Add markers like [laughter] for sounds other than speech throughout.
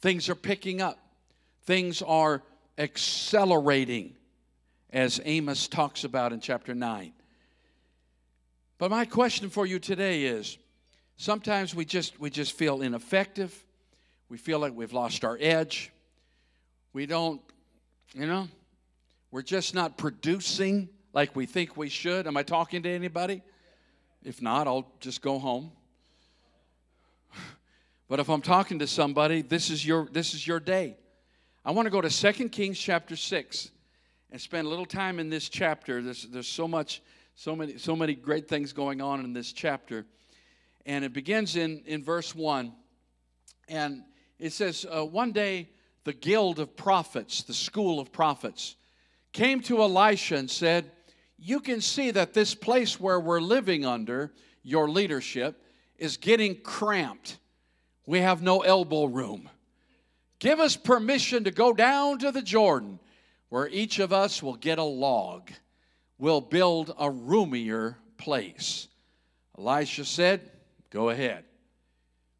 Things are picking up, things are accelerating, as Amos talks about in chapter 9. But my question for you today is sometimes we just, we just feel ineffective. We feel like we've lost our edge. We don't, you know, we're just not producing like we think we should. Am I talking to anybody? If not, I'll just go home. But if I'm talking to somebody, this is your this is your day. I want to go to 2 Kings chapter 6 and spend a little time in this chapter. There's, there's so much, so many, so many great things going on in this chapter. And it begins in, in verse 1. And it says, uh, One day the guild of prophets, the school of prophets, came to Elisha and said, You can see that this place where we're living under your leadership is getting cramped. We have no elbow room. Give us permission to go down to the Jordan where each of us will get a log. We'll build a roomier place. Elisha said, Go ahead.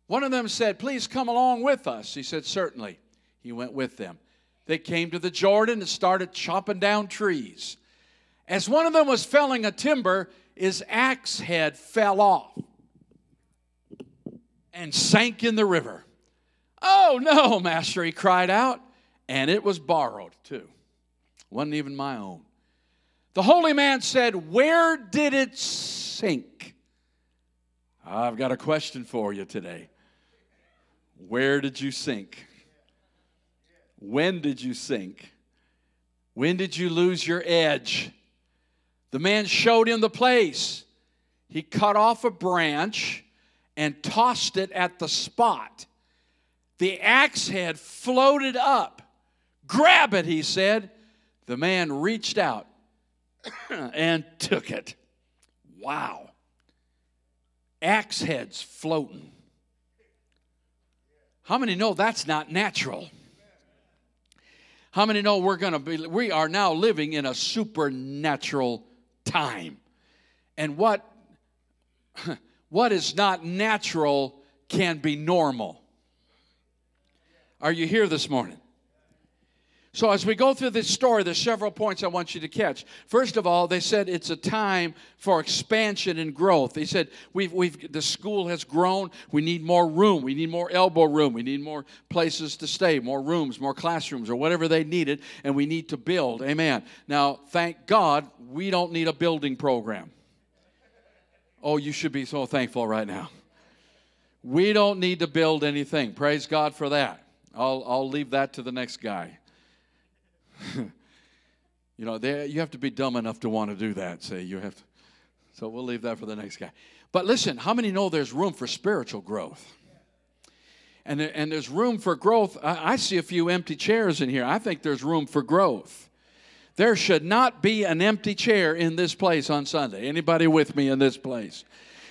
One of them said, Please come along with us. He said, Certainly. He went with them. They came to the Jordan and started chopping down trees. As one of them was felling a timber, his axe head fell off and sank in the river. Oh, no, master, he cried out. And it was borrowed too. Wasn't even my own. The holy man said, Where did it sink? I've got a question for you today. Where did you sink? When did you sink? When did you lose your edge? The man showed him the place. He cut off a branch and tossed it at the spot. The axe head floated up. Grab it, he said. The man reached out [coughs] and took it. Wow. Axe heads floating. How many know that's not natural? How many know we're going to be we are now living in a supernatural time. And what what is not natural can be normal. Are you here this morning? So, as we go through this story, there's several points I want you to catch. First of all, they said it's a time for expansion and growth. They said we've, we've, the school has grown. We need more room. We need more elbow room. We need more places to stay, more rooms, more classrooms, or whatever they needed, and we need to build. Amen. Now, thank God, we don't need a building program. Oh, you should be so thankful right now. We don't need to build anything. Praise God for that. I'll, I'll leave that to the next guy. [laughs] you know, you have to be dumb enough to want to do that. Say you have to. So we'll leave that for the next guy. But listen, how many know there's room for spiritual growth? And, and there's room for growth. I, I see a few empty chairs in here. I think there's room for growth. There should not be an empty chair in this place on Sunday. Anybody with me in this place?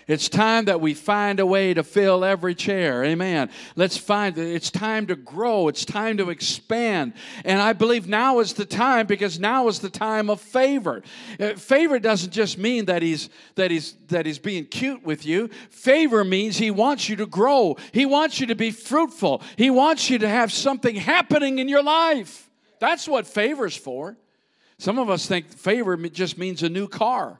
It's time that we find a way to fill every chair. Amen. Let's find it's time to grow. It's time to expand. And I believe now is the time because now is the time of favor. Uh, favor doesn't just mean that he's that he's that he's being cute with you. Favor means he wants you to grow. He wants you to be fruitful. He wants you to have something happening in your life. That's what favor's for. Some of us think favor just means a new car.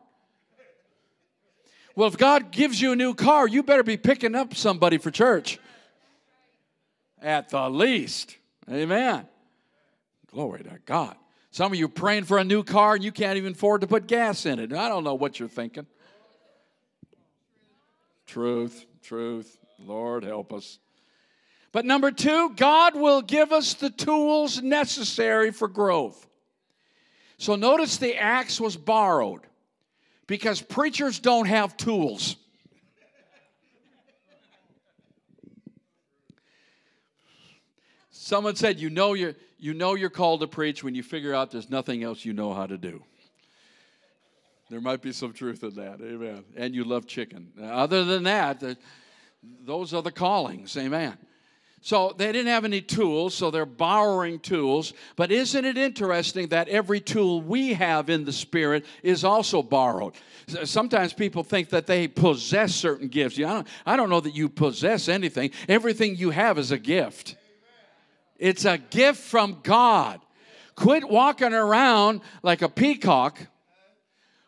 Well, if God gives you a new car, you better be picking up somebody for church. At the least. Amen. Glory to God. Some of you praying for a new car and you can't even afford to put gas in it. I don't know what you're thinking. Truth, truth. Lord help us. But number two, God will give us the tools necessary for growth. So notice the axe was borrowed because preachers don't have tools. Someone said, you know, you're, you know you're called to preach when you figure out there's nothing else you know how to do. There might be some truth in that. Amen. And you love chicken. Other than that, those are the callings. Amen. So they didn't have any tools, so they're borrowing tools. But isn't it interesting that every tool we have in the Spirit is also borrowed? Sometimes people think that they possess certain gifts. I don't, I don't know that you possess anything, everything you have is a gift. It's a gift from God. Quit walking around like a peacock.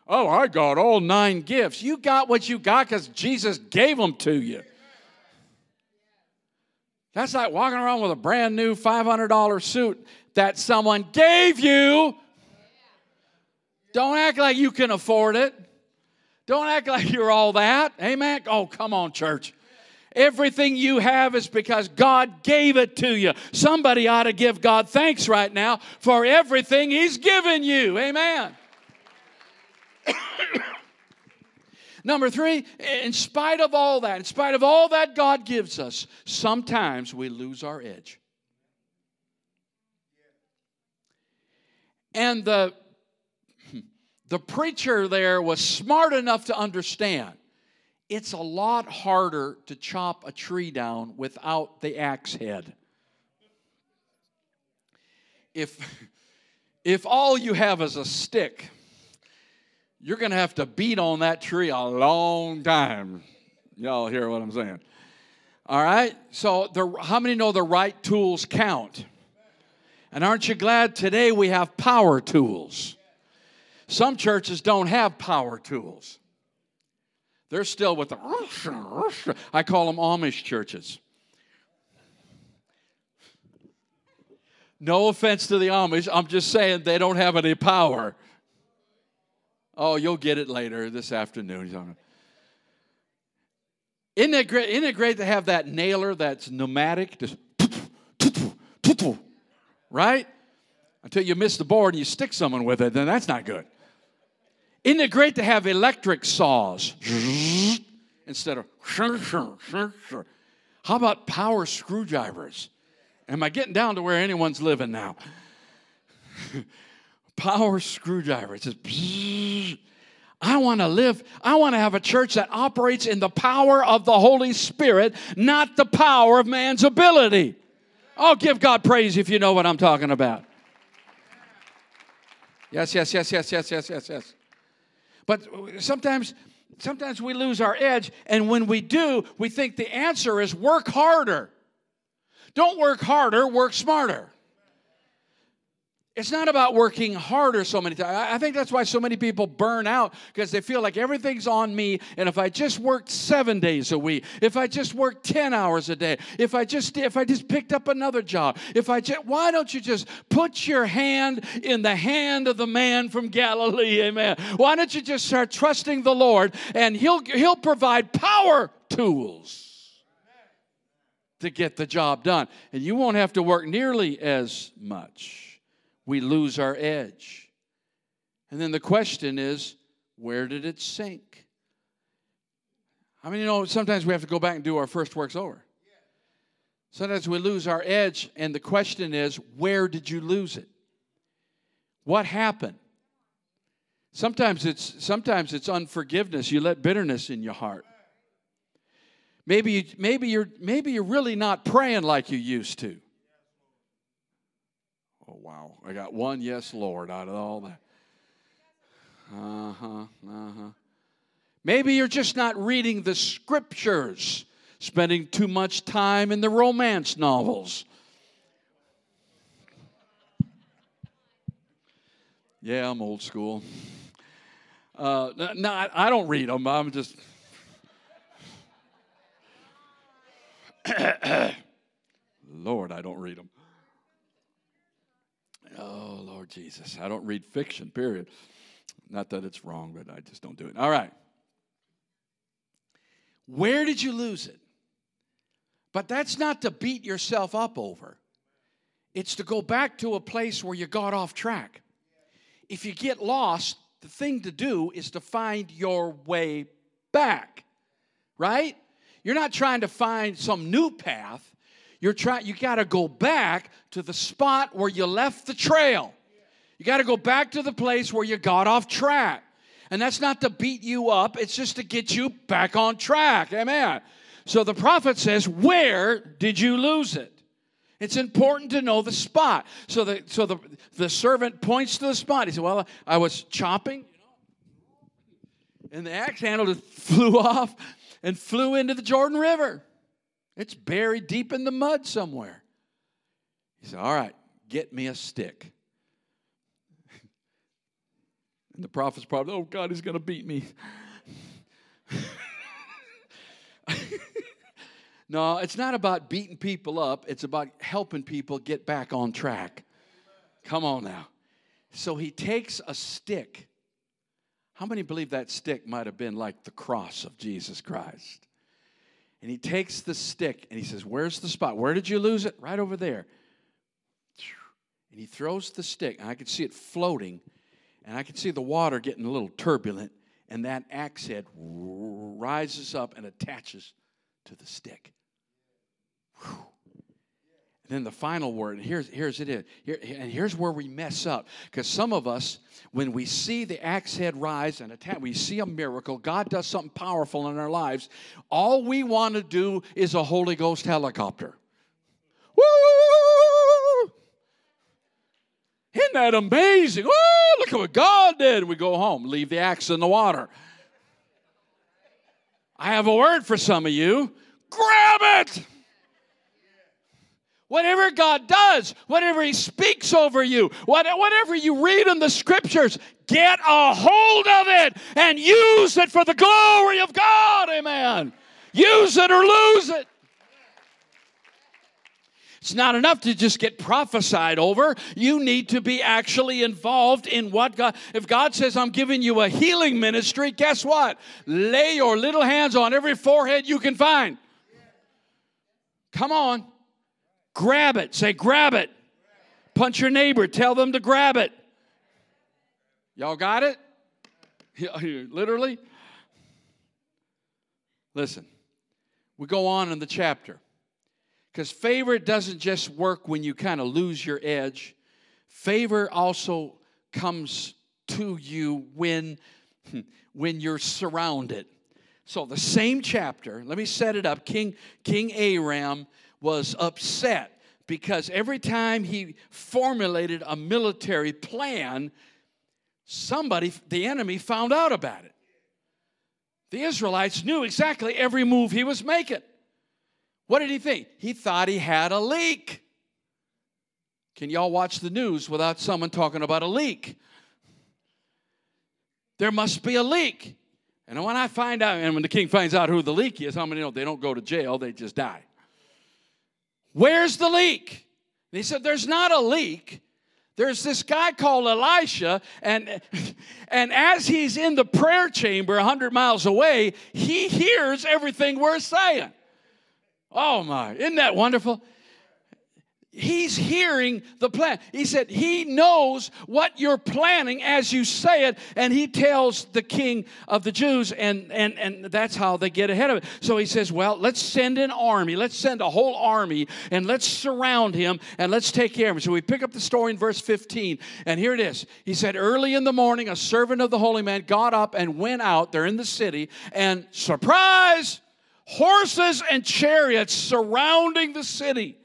Oh, I got all nine gifts. You got what you got because Jesus gave them to you. That's like walking around with a brand new $500 suit that someone gave you. Don't act like you can afford it. Don't act like you're all that. Amen. Oh, come on, church. Everything you have is because God gave it to you. Somebody ought to give God thanks right now for everything He's given you. Amen. Number three, in spite of all that, in spite of all that God gives us, sometimes we lose our edge. And the, [laughs] the preacher there was smart enough to understand it's a lot harder to chop a tree down without the axe head. If, [laughs] if all you have is a stick, you're going to have to beat on that tree a long time. Y'all hear what I'm saying? All right? So, the, how many know the right tools count? And aren't you glad today we have power tools? Some churches don't have power tools. They're still with the, I call them Amish churches. No offense to the Amish, I'm just saying they don't have any power. Oh, you'll get it later this afternoon. Isn't it great, isn't it great to have that nailer that's pneumatic? Just right? Until you miss the board and you stick someone with it, then that's not good. Isn't it great to have electric saws instead of how about power screwdrivers? Am I getting down to where anyone's living now? [laughs] power screwdrivers. I want to live, I want to have a church that operates in the power of the Holy Spirit, not the power of man's ability. I'll give God praise if you know what I'm talking about. Yes, yes, yes, yes, yes, yes, yes, yes. But sometimes sometimes we lose our edge and when we do, we think the answer is work harder. Don't work harder, work smarter. It's not about working harder so many times. I think that's why so many people burn out because they feel like everything's on me. And if I just worked seven days a week, if I just worked 10 hours a day, if I just if I just picked up another job, if I just why don't you just put your hand in the hand of the man from Galilee? Amen. Why don't you just start trusting the Lord and He'll He'll provide power tools to get the job done. And you won't have to work nearly as much we lose our edge. And then the question is, where did it sink? I mean, you know, sometimes we have to go back and do our first works over. Sometimes we lose our edge, and the question is, where did you lose it? What happened? Sometimes it's sometimes it's unforgiveness. You let bitterness in your heart. Maybe you, maybe you're maybe you're really not praying like you used to. Oh, wow. I got one yes, Lord, out of all that. Uh huh, uh huh. Maybe you're just not reading the scriptures, spending too much time in the romance novels. Yeah, I'm old school. Uh, no, I don't read them. I'm just. [coughs] Lord, I don't read them. Oh, Lord Jesus. I don't read fiction, period. Not that it's wrong, but I just don't do it. All right. Where did you lose it? But that's not to beat yourself up over, it's to go back to a place where you got off track. If you get lost, the thing to do is to find your way back, right? You're not trying to find some new path. You're trying you got to go back to the spot where you left the trail. You got to go back to the place where you got off track. And that's not to beat you up, it's just to get you back on track. Amen. So the prophet says, Where did you lose it? It's important to know the spot. So the, so the, the servant points to the spot. He said, Well, I was chopping, and the axe handle just flew [laughs] off and flew into the Jordan River. It's buried deep in the mud somewhere. He said, All right, get me a stick. [laughs] And the prophet's probably, Oh, God, he's going to beat me. [laughs] no, it's not about beating people up, it's about helping people get back on track. Come on now. So he takes a stick. How many believe that stick might have been like the cross of Jesus Christ? And he takes the stick and he says, Where's the spot? Where did you lose it? Right over there. And he throws the stick, and I could see it floating, and I could see the water getting a little turbulent, and that axe head rises up and attaches to the stick. Whew. And then the final word, here's, here's it is. Here, and here's where we mess up. Because some of us, when we see the axe head rise and attack, we see a miracle, God does something powerful in our lives. All we want to do is a Holy Ghost helicopter. Woo! Isn't that amazing? Oh, look at what God did. We go home, leave the axe in the water. I have a word for some of you grab it. Whatever God does, whatever He speaks over you, whatever you read in the scriptures, get a hold of it and use it for the glory of God. Amen. Use it or lose it. It's not enough to just get prophesied over. You need to be actually involved in what God, if God says, I'm giving you a healing ministry, guess what? Lay your little hands on every forehead you can find. Come on. Grab it. Say, grab it. Punch your neighbor. Tell them to grab it. Y'all got it? [laughs] Literally? Listen, we go on in the chapter. Because favor doesn't just work when you kind of lose your edge, favor also comes to you when, [laughs] when you're surrounded. So the same chapter, let me set it up. King, King Aram was upset because every time he formulated a military plan, somebody, the enemy, found out about it. The Israelites knew exactly every move he was making. What did he think? He thought he had a leak. Can y'all watch the news without someone talking about a leak? There must be a leak. And when I find out, and when the king finds out who the leak is, how many know they don't go to jail, they just die? Where's the leak? And he said, There's not a leak. There's this guy called Elisha, and, and as he's in the prayer chamber 100 miles away, he hears everything we're saying. Oh my, isn't that wonderful? He's hearing the plan. He said he knows what you're planning as you say it, and he tells the king of the Jews, and, and, and that's how they get ahead of it. So he says, Well, let's send an army, let's send a whole army, and let's surround him, and let's take care of him. So we pick up the story in verse 15, and here it is. He said, Early in the morning, a servant of the holy man got up and went out. They're in the city, and surprise! horses and chariots surrounding the city.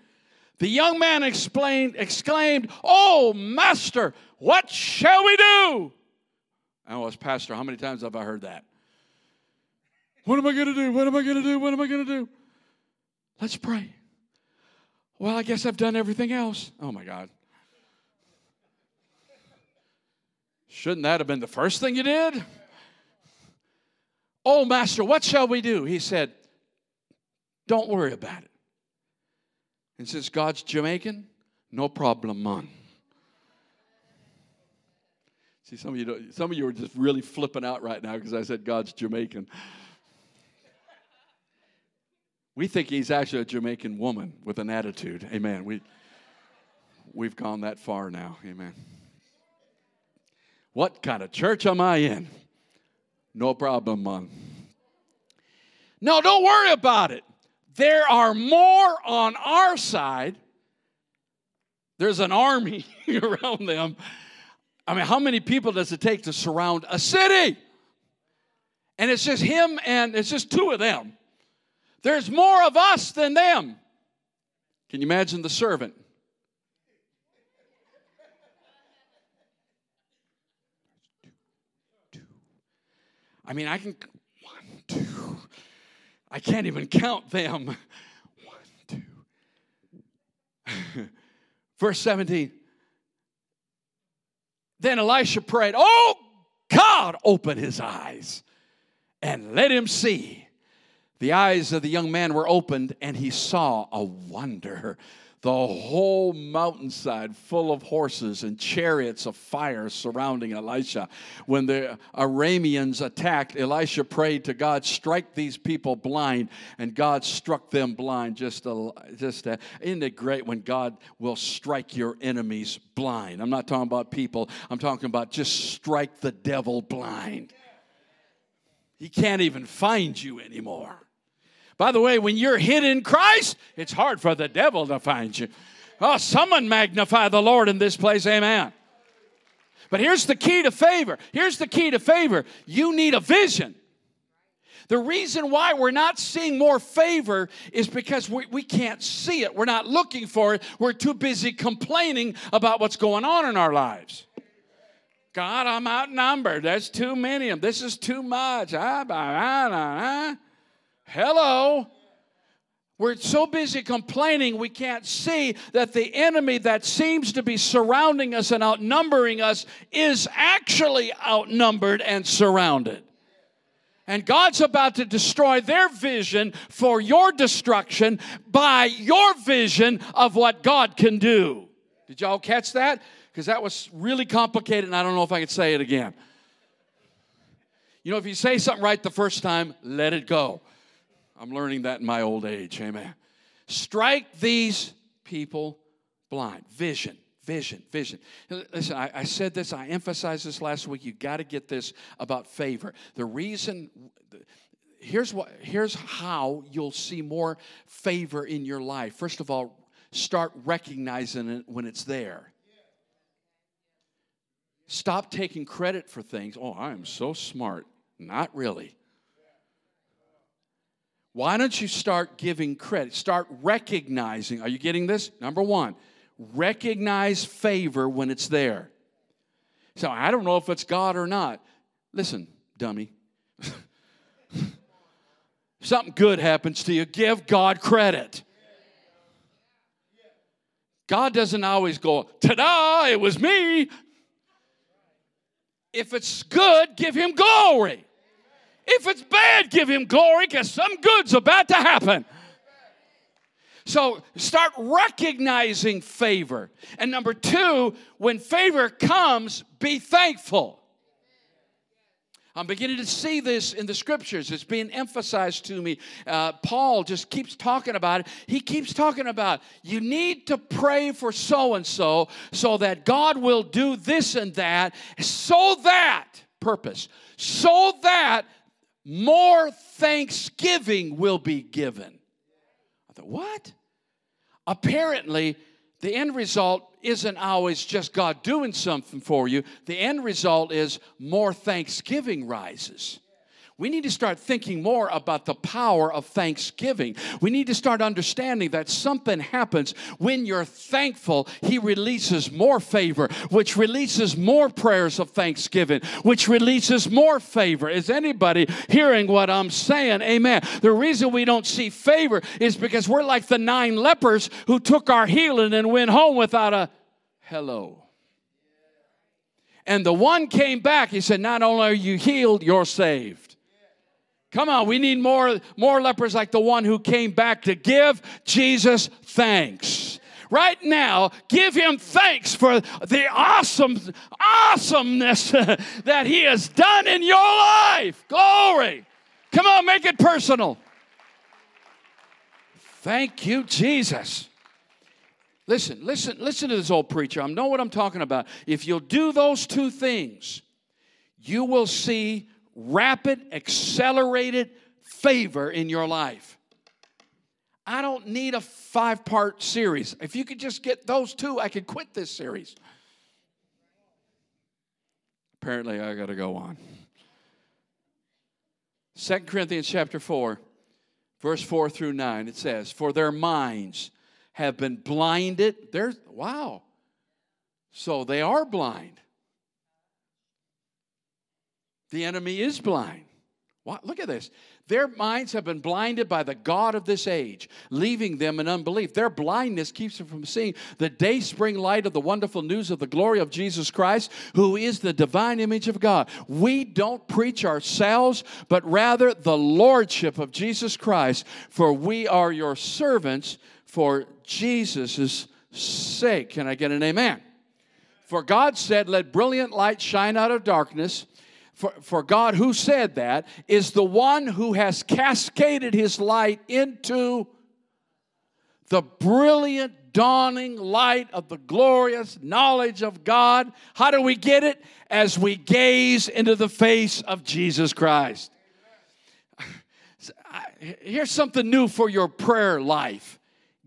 The young man explained, exclaimed, Oh, master, what shall we do? I was, Pastor, how many times have I heard that? What am I going to do? What am I going to do? What am I going to do? Let's pray. Well, I guess I've done everything else. Oh, my God. Shouldn't that have been the first thing you did? Oh, Master, what shall we do? He said, don't worry about it. And since God's Jamaican, no problem, man. See, some of you, some of you are just really flipping out right now because I said God's Jamaican. We think he's actually a Jamaican woman with an attitude. Amen. We, we've gone that far now. Amen. What kind of church am I in? No problem, man. No, don't worry about it. There are more on our side. There's an army [laughs] around them. I mean, how many people does it take to surround a city? And it's just him and it's just two of them. There's more of us than them. Can you imagine the servant? I mean, I can one, two, I can't even count them. [laughs] One, two. [laughs] Verse 17. Then Elisha prayed, Oh God, open his eyes and let him see. The eyes of the young man were opened, and he saw a wonder the whole mountainside full of horses and chariots of fire surrounding Elisha. When the Arameans attacked, Elisha prayed to God, strike these people blind, and God struck them blind. Just, a, just a, isn't it great when God will strike your enemies blind? I'm not talking about people, I'm talking about just strike the devil blind. He can't even find you anymore. By the way, when you're hid in Christ, it's hard for the devil to find you. Oh, someone magnify the Lord in this place, amen. But here's the key to favor. Here's the key to favor. You need a vision. The reason why we're not seeing more favor is because we, we can't see it. We're not looking for it. We're too busy complaining about what's going on in our lives. God, I'm outnumbered. There's too many of them. This is too much. Ah, ah, ah, Hello. We're so busy complaining we can't see that the enemy that seems to be surrounding us and outnumbering us is actually outnumbered and surrounded. And God's about to destroy their vision for your destruction by your vision of what God can do. Did y'all catch that? Because that was really complicated and I don't know if I could say it again. You know, if you say something right the first time, let it go. I'm learning that in my old age. Amen. Strike these people blind. Vision, vision, vision. Listen, I, I said this, I emphasized this last week. You got to get this about favor. The reason, here's what, here's how you'll see more favor in your life. First of all, start recognizing it when it's there. Stop taking credit for things. Oh, I am so smart. Not really. Why don't you start giving credit? Start recognizing. Are you getting this? Number one, recognize favor when it's there. So I don't know if it's God or not. Listen, dummy. [laughs] Something good happens to you, give God credit. God doesn't always go, ta da, it was me. If it's good, give him glory. If it's bad, give him glory because some good's about to happen. So start recognizing favor. And number two, when favor comes, be thankful. I'm beginning to see this in the scriptures. It's being emphasized to me. Uh, Paul just keeps talking about it. He keeps talking about you need to pray for so and so so that God will do this and that, so that, purpose, so that more thanksgiving will be given. I thought, what? Apparently, the end result isn't always just God doing something for you. The end result is more thanksgiving rises. We need to start thinking more about the power of thanksgiving. We need to start understanding that something happens when you're thankful. He releases more favor, which releases more prayers of thanksgiving, which releases more favor. Is anybody hearing what I'm saying? Amen. The reason we don't see favor is because we're like the nine lepers who took our healing and went home without a hello. And the one came back, he said, Not only are you healed, you're saved. Come on, we need more, more lepers like the one who came back to give Jesus thanks. Right now, give him thanks for the awesome, awesomeness [laughs] that he has done in your life. Glory. Come on, make it personal. Thank you, Jesus. Listen, listen, listen to this old preacher. I know what I'm talking about. If you'll do those two things, you will see rapid, accelerated favor in your life. I don't need a five part series. If you could just get those two, I could quit this series. Apparently, I got to go on. 2 Corinthians chapter 4, verse 4 through 9, it says, For their minds have been blinded. There's, wow. So they are blind. The enemy is blind. What? Look at this. Their minds have been blinded by the God of this age, leaving them in unbelief. Their blindness keeps them from seeing the day spring light of the wonderful news of the glory of Jesus Christ, who is the divine image of God. We don't preach ourselves, but rather the lordship of Jesus Christ, for we are your servants for Jesus' sake. Can I get an amen? For God said, Let brilliant light shine out of darkness for, for God, who said that, is the one who has cascaded his light into the brilliant dawning light of the glorious knowledge of God. How do we get it? As we gaze into the face of Jesus Christ. [laughs] Here's something new for your prayer life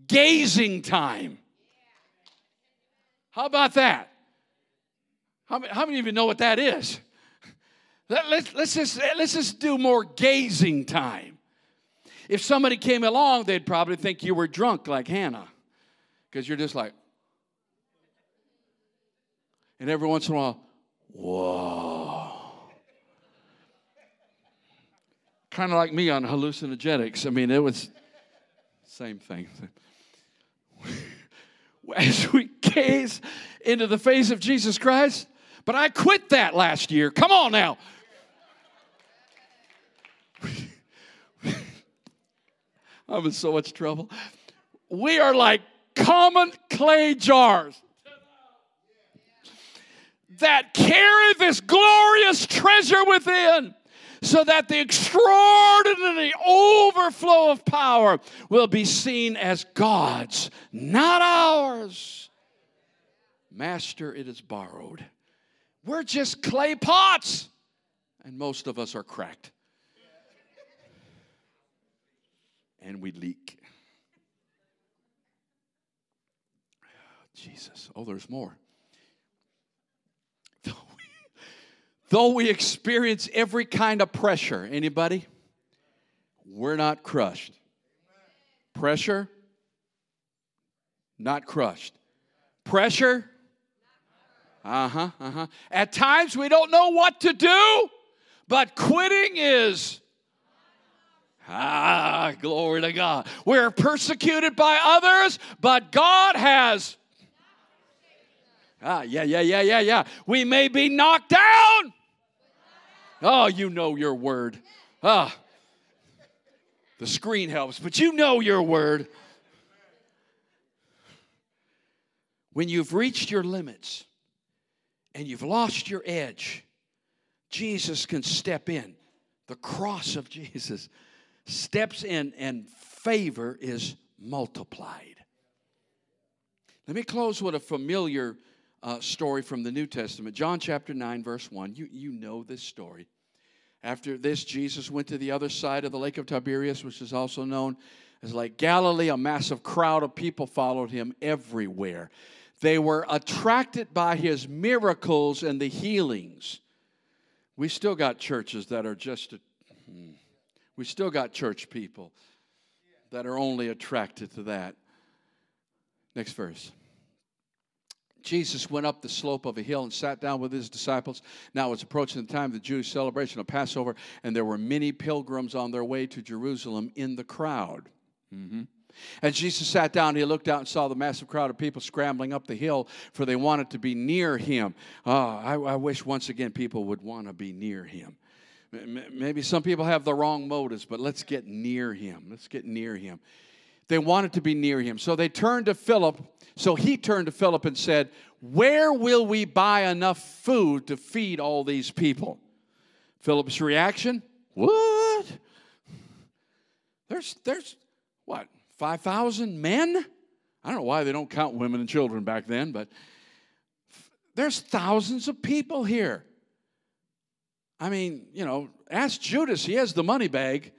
gazing time. How about that? How many, how many of you know what that is? Let, let's, let's, just, let's just do more gazing time. If somebody came along, they'd probably think you were drunk like Hannah because you're just like, and every once in a while, whoa. Kind of like me on hallucinogenics. I mean, it was same thing. [laughs] As we gaze into the face of Jesus Christ, but I quit that last year. Come on now. [laughs] I'm in so much trouble. We are like common clay jars that carry this glorious treasure within so that the extraordinary overflow of power will be seen as God's, not ours. Master, it is borrowed. We're just clay pots, and most of us are cracked. And we leak. [sighs] Jesus. Oh, there's more. [laughs] Though we, though we experience every kind of pressure, anybody? We're not crushed. Pressure, not crushed. Pressure, uh huh, uh huh. At times we don't know what to do, but quitting is Ah, glory to God. We're persecuted by others, but God has. Ah, yeah, yeah, yeah, yeah, yeah. We may be knocked down. Oh, you know your word. Ah, the screen helps, but you know your word. When you've reached your limits and you've lost your edge, Jesus can step in. The cross of Jesus steps in and favor is multiplied. Let me close with a familiar uh, story from the New Testament. John chapter 9, verse 1. You, you know this story. After this, Jesus went to the other side of the lake of Tiberias, which is also known as Lake Galilee. A massive crowd of people followed him everywhere. They were attracted by his miracles and the healings. We still got churches that are just a, hmm, we still got church people that are only attracted to that. Next verse. Jesus went up the slope of a hill and sat down with his disciples. Now it was approaching the time of the Jewish celebration of Passover, and there were many pilgrims on their way to Jerusalem in the crowd. Mm-hmm. As Jesus sat down, he looked out and saw the massive crowd of people scrambling up the hill, for they wanted to be near him. Oh, I, I wish once again people would want to be near him. Maybe some people have the wrong motives, but let's get near him. Let's get near him. They wanted to be near him. So they turned to Philip. So he turned to Philip and said, Where will we buy enough food to feed all these people? Philip's reaction, What? There's, there's what, 5,000 men? I don't know why they don't count women and children back then, but there's thousands of people here. I mean, you know, ask Judas, he has the money bag.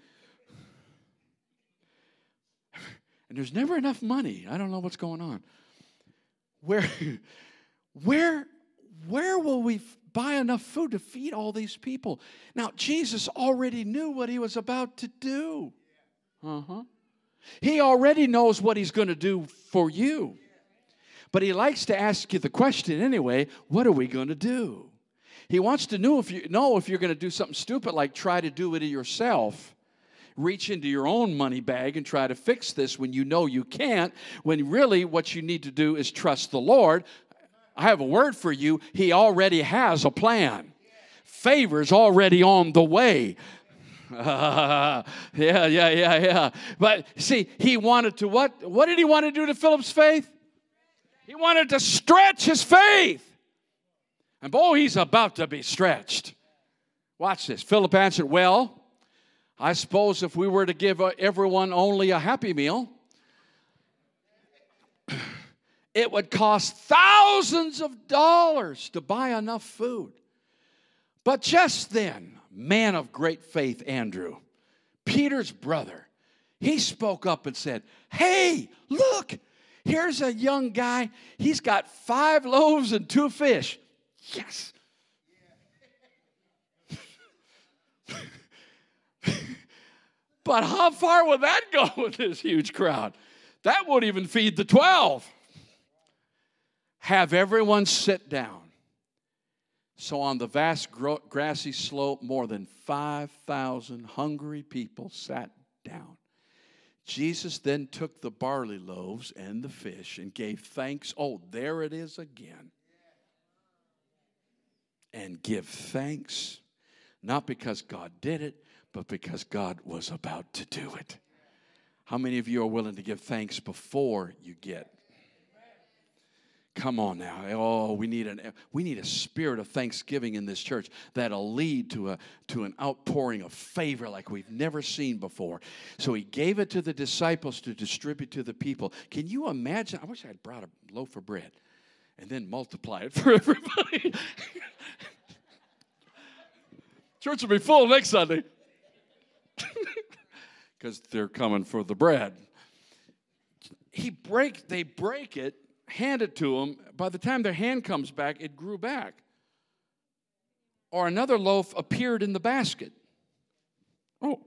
And there's never enough money. I don't know what's going on. Where, [laughs] where, where will we buy enough food to feed all these people? Now, Jesus already knew what he was about to do. Uh huh. He already knows what he's going to do for you. But he likes to ask you the question anyway what are we going to do? He wants to know if you know if you're going to do something stupid like try to do it yourself. reach into your own money bag and try to fix this when you know you can't, when really what you need to do is trust the Lord. I have a word for you. He already has a plan. Favor's already on the way. Uh, [laughs] yeah, yeah, yeah, yeah. But see, he wanted to what? What did he want to do to Philip's faith? He wanted to stretch his faith. And boy, he's about to be stretched. Watch this. Philip answered, Well, I suppose if we were to give uh, everyone only a happy meal, [clears throat] it would cost thousands of dollars to buy enough food. But just then, man of great faith, Andrew, Peter's brother, he spoke up and said, Hey, look, here's a young guy. He's got five loaves and two fish. Yes. but how far would that go [laughs] with this huge crowd? That would even feed the 12. Have everyone sit down. So, on the vast grassy slope, more than 5,000 hungry people sat down. Jesus then took the barley loaves and the fish and gave thanks. Oh, there it is again and give thanks, not because God did it, but because God was about to do it. How many of you are willing to give thanks before you get? Come on now. Oh, we need an we need a spirit of thanksgiving in this church that'll lead to a to an outpouring of favor like we've never seen before. So he gave it to the disciples to distribute to the people. Can you imagine? I wish I had brought a loaf of bread and then multiply it [laughs] for everybody. Church will be full next Sunday [laughs] because they're coming for the bread. He break, they break it, hand it to him. By the time their hand comes back, it grew back. Or another loaf appeared in the basket. Oh,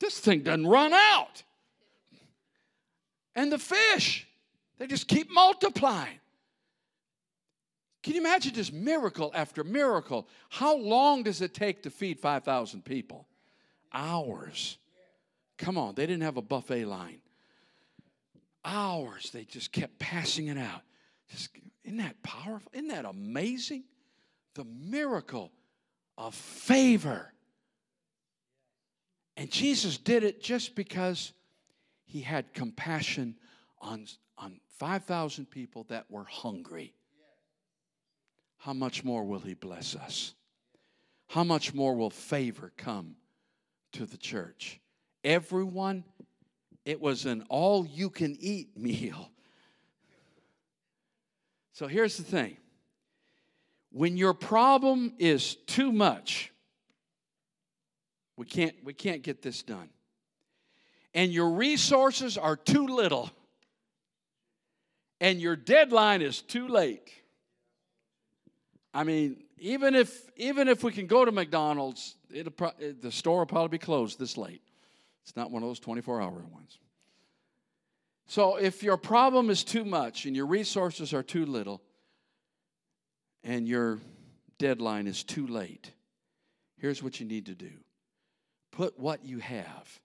this thing doesn't run out. And the fish they just keep multiplying. Can you imagine just miracle after miracle? How long does it take to feed 5,000 people? Hours. Come on, they didn't have a buffet line. Hours, they just kept passing it out. Just, isn't that powerful? Isn't that amazing? The miracle of favor. And Jesus did it just because he had compassion on, on 5,000 people that were hungry. How much more will He bless us? How much more will favor come to the church? Everyone, it was an all you can eat [laughs] meal. So here's the thing when your problem is too much, we can't, we can't get this done, and your resources are too little and your deadline is too late. I mean, even if even if we can go to McDonald's, pro- the store will probably be closed this late. It's not one of those 24 hour ones. So if your problem is too much and your resources are too little and your deadline is too late, here's what you need to do put what you have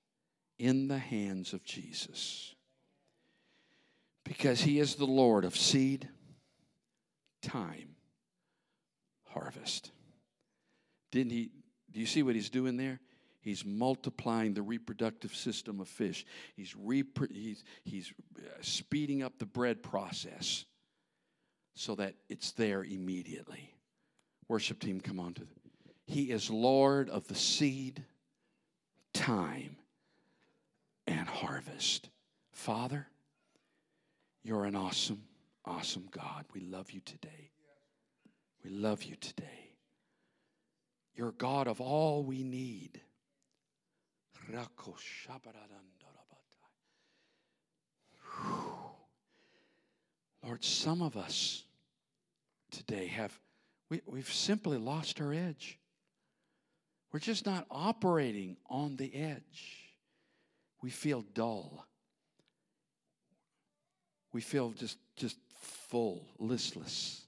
in the hands of Jesus because he is the Lord of seed, time, harvest. Didn't he? Do you see what he's doing there? He's multiplying the reproductive system of fish. He's, repro- he's, he's uh, speeding up the bread process so that it's there immediately. Worship team, come on to the. He is Lord of the seed, time, and harvest. Father, you're an awesome, awesome God. We love you today. We love you today. You're God of all we need. Lord, some of us today have, we, we've simply lost our edge. We're just not operating on the edge. We feel dull we feel just, just full, listless.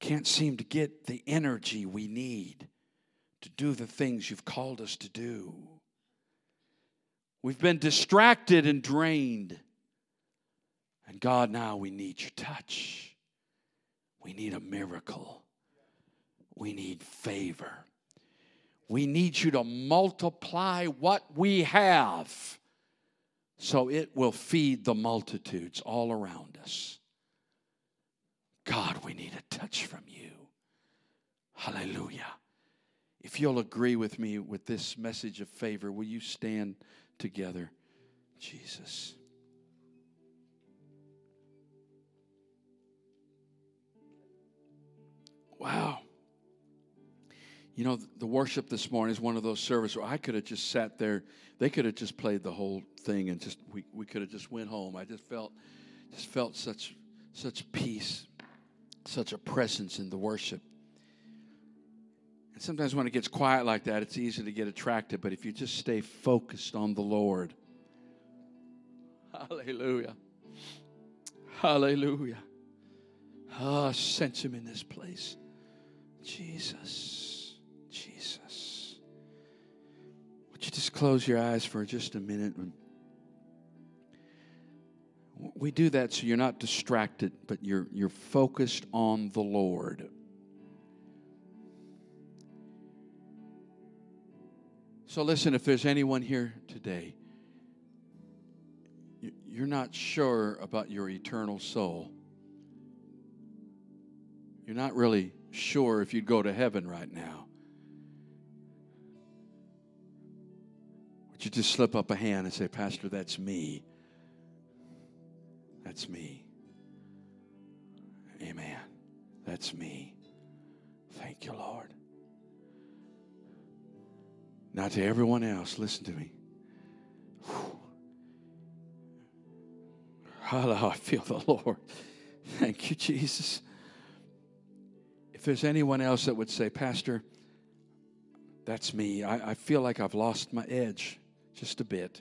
Can't seem to get the energy we need to do the things you've called us to do. We've been distracted and drained. And God, now we need your touch. We need a miracle. We need favor. We need you to multiply what we have so it will feed the multitudes all around us. God, we need a touch from you. Hallelujah. If you'll agree with me with this message of favor, will you stand together? Jesus. Wow. You know, the worship this morning is one of those services where I could have just sat there. They could have just played the whole thing and just we, we could have just went home. I just felt just felt such such peace, such a presence in the worship. And sometimes when it gets quiet like that, it's easy to get attracted, but if you just stay focused on the Lord. [laughs] Hallelujah. Hallelujah. Oh, sense him in this place. Jesus. Would you just close your eyes for just a minute? We do that so you're not distracted, but you're, you're focused on the Lord. So, listen, if there's anyone here today, you're not sure about your eternal soul. You're not really sure if you'd go to heaven right now. You just slip up a hand and say, Pastor, that's me? That's me. Amen. That's me. Thank you, Lord. Now, to everyone else, listen to me. How I feel the Lord. Thank you, Jesus. If there's anyone else that would say, Pastor, that's me. I, I feel like I've lost my edge just a bit.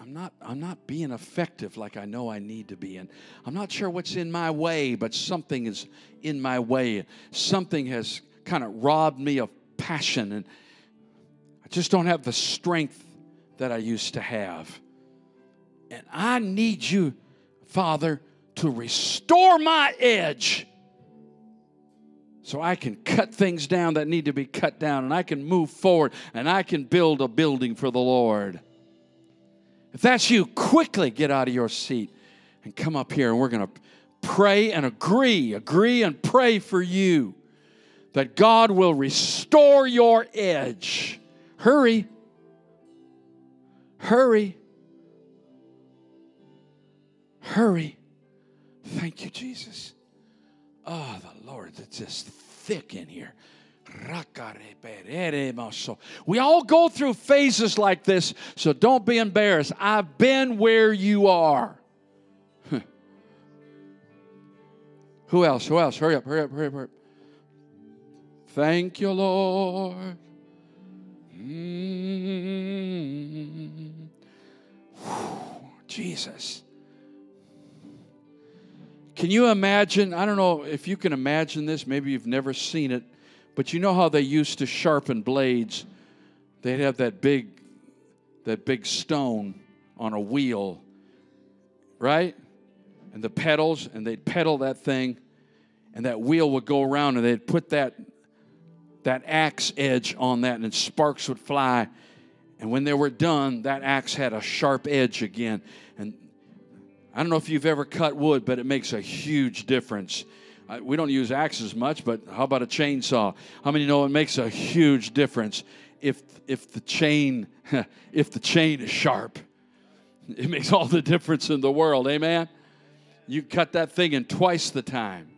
I'm, not, I'm not being effective like I know I need to be. And I'm not sure what's in my way, but something is in my way. Something has kind of robbed me of passion. And I just don't have the strength that I used to have. And I need you, Father, to restore my edge so I can cut things down that need to be cut down and I can move forward and I can build a building for the Lord. If that's you, quickly get out of your seat and come up here and we're going to pray and agree, agree and pray for you that God will restore your edge. Hurry. Hurry. Hurry. Thank you, Jesus. Oh, the Lord, it's just thick in here. We all go through phases like this, so don't be embarrassed. I've been where you are. Who else? Who else? Hurry up, hurry up, hurry up, hurry up. Thank you, Lord. Mm-hmm. Jesus. Can you imagine? I don't know if you can imagine this. Maybe you've never seen it, but you know how they used to sharpen blades? They'd have that big, that big stone on a wheel, right? And the pedals, and they'd pedal that thing, and that wheel would go around, and they'd put that that axe edge on that, and sparks would fly. And when they were done, that axe had a sharp edge again. And I don't know if you've ever cut wood, but it makes a huge difference. we don't use axes much, but how about a chainsaw? How many know it makes a huge difference if if the chain [laughs] if the chain is sharp? It makes all the difference in the world. Amen. You cut that thing in twice the time.